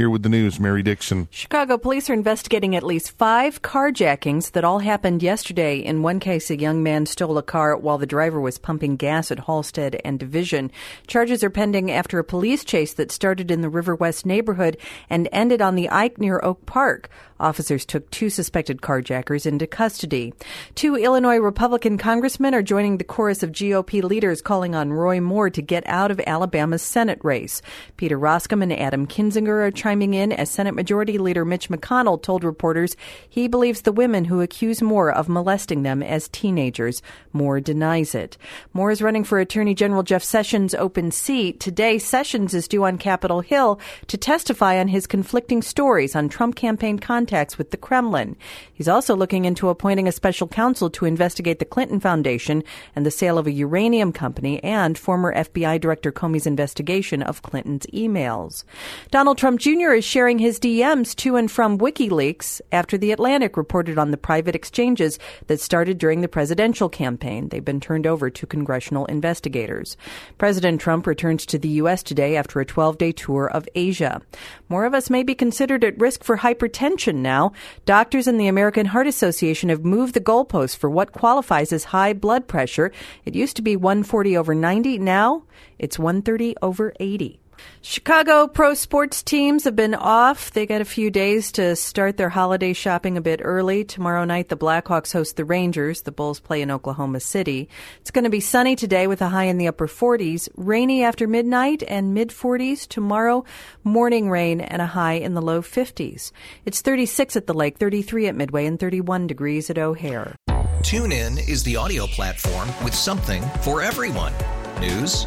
Here with the news, Mary Dixon. Chicago police are investigating at least five carjackings that all happened yesterday. In one case, a young man stole a car while the driver was pumping gas at Halsted and Division. Charges are pending after a police chase that started in the River West neighborhood and ended on the Ike near Oak Park. Officers took two suspected carjackers into custody. Two Illinois Republican congressmen are joining the chorus of GOP leaders calling on Roy Moore to get out of Alabama's Senate race. Peter Roskam and Adam Kinzinger are chiming in as Senate Majority Leader Mitch McConnell told reporters he believes the women who accuse Moore of molesting them as teenagers. Moore denies it. Moore is running for Attorney General Jeff Sessions' open seat. Today, Sessions is due on Capitol Hill to testify on his conflicting stories on Trump campaign contacts with the Kremlin. He's also looking into appointing a special counsel to investigate the Clinton Foundation and the sale of a uranium company and former FBI Director Comey's investigation of Clinton's emails. Donald Trump Jr. is sharing his DMs to and from WikiLeaks after The Atlantic reported on the private exchanges that started during the presidential campaign. They've been turned over to congressional investigators. President Trump returns to the U.S. today after a 12 day tour of Asia. More of us may be considered at risk for hypertension now. Doctors and the American Heart Association have moved the goalposts for what qualifies as high blood pressure. It used to be 140 over 90. Now it's 130 over 80. Chicago pro sports teams have been off. They got a few days to start their holiday shopping a bit early. Tomorrow night, the Blackhawks host the Rangers. The Bulls play in Oklahoma City. It's going to be sunny today with a high in the upper 40s, rainy after midnight and mid 40s. Tomorrow, morning rain and a high in the low 50s. It's 36 at the lake, 33 at Midway, and 31 degrees at O'Hare. TuneIn is the audio platform with something for everyone. News.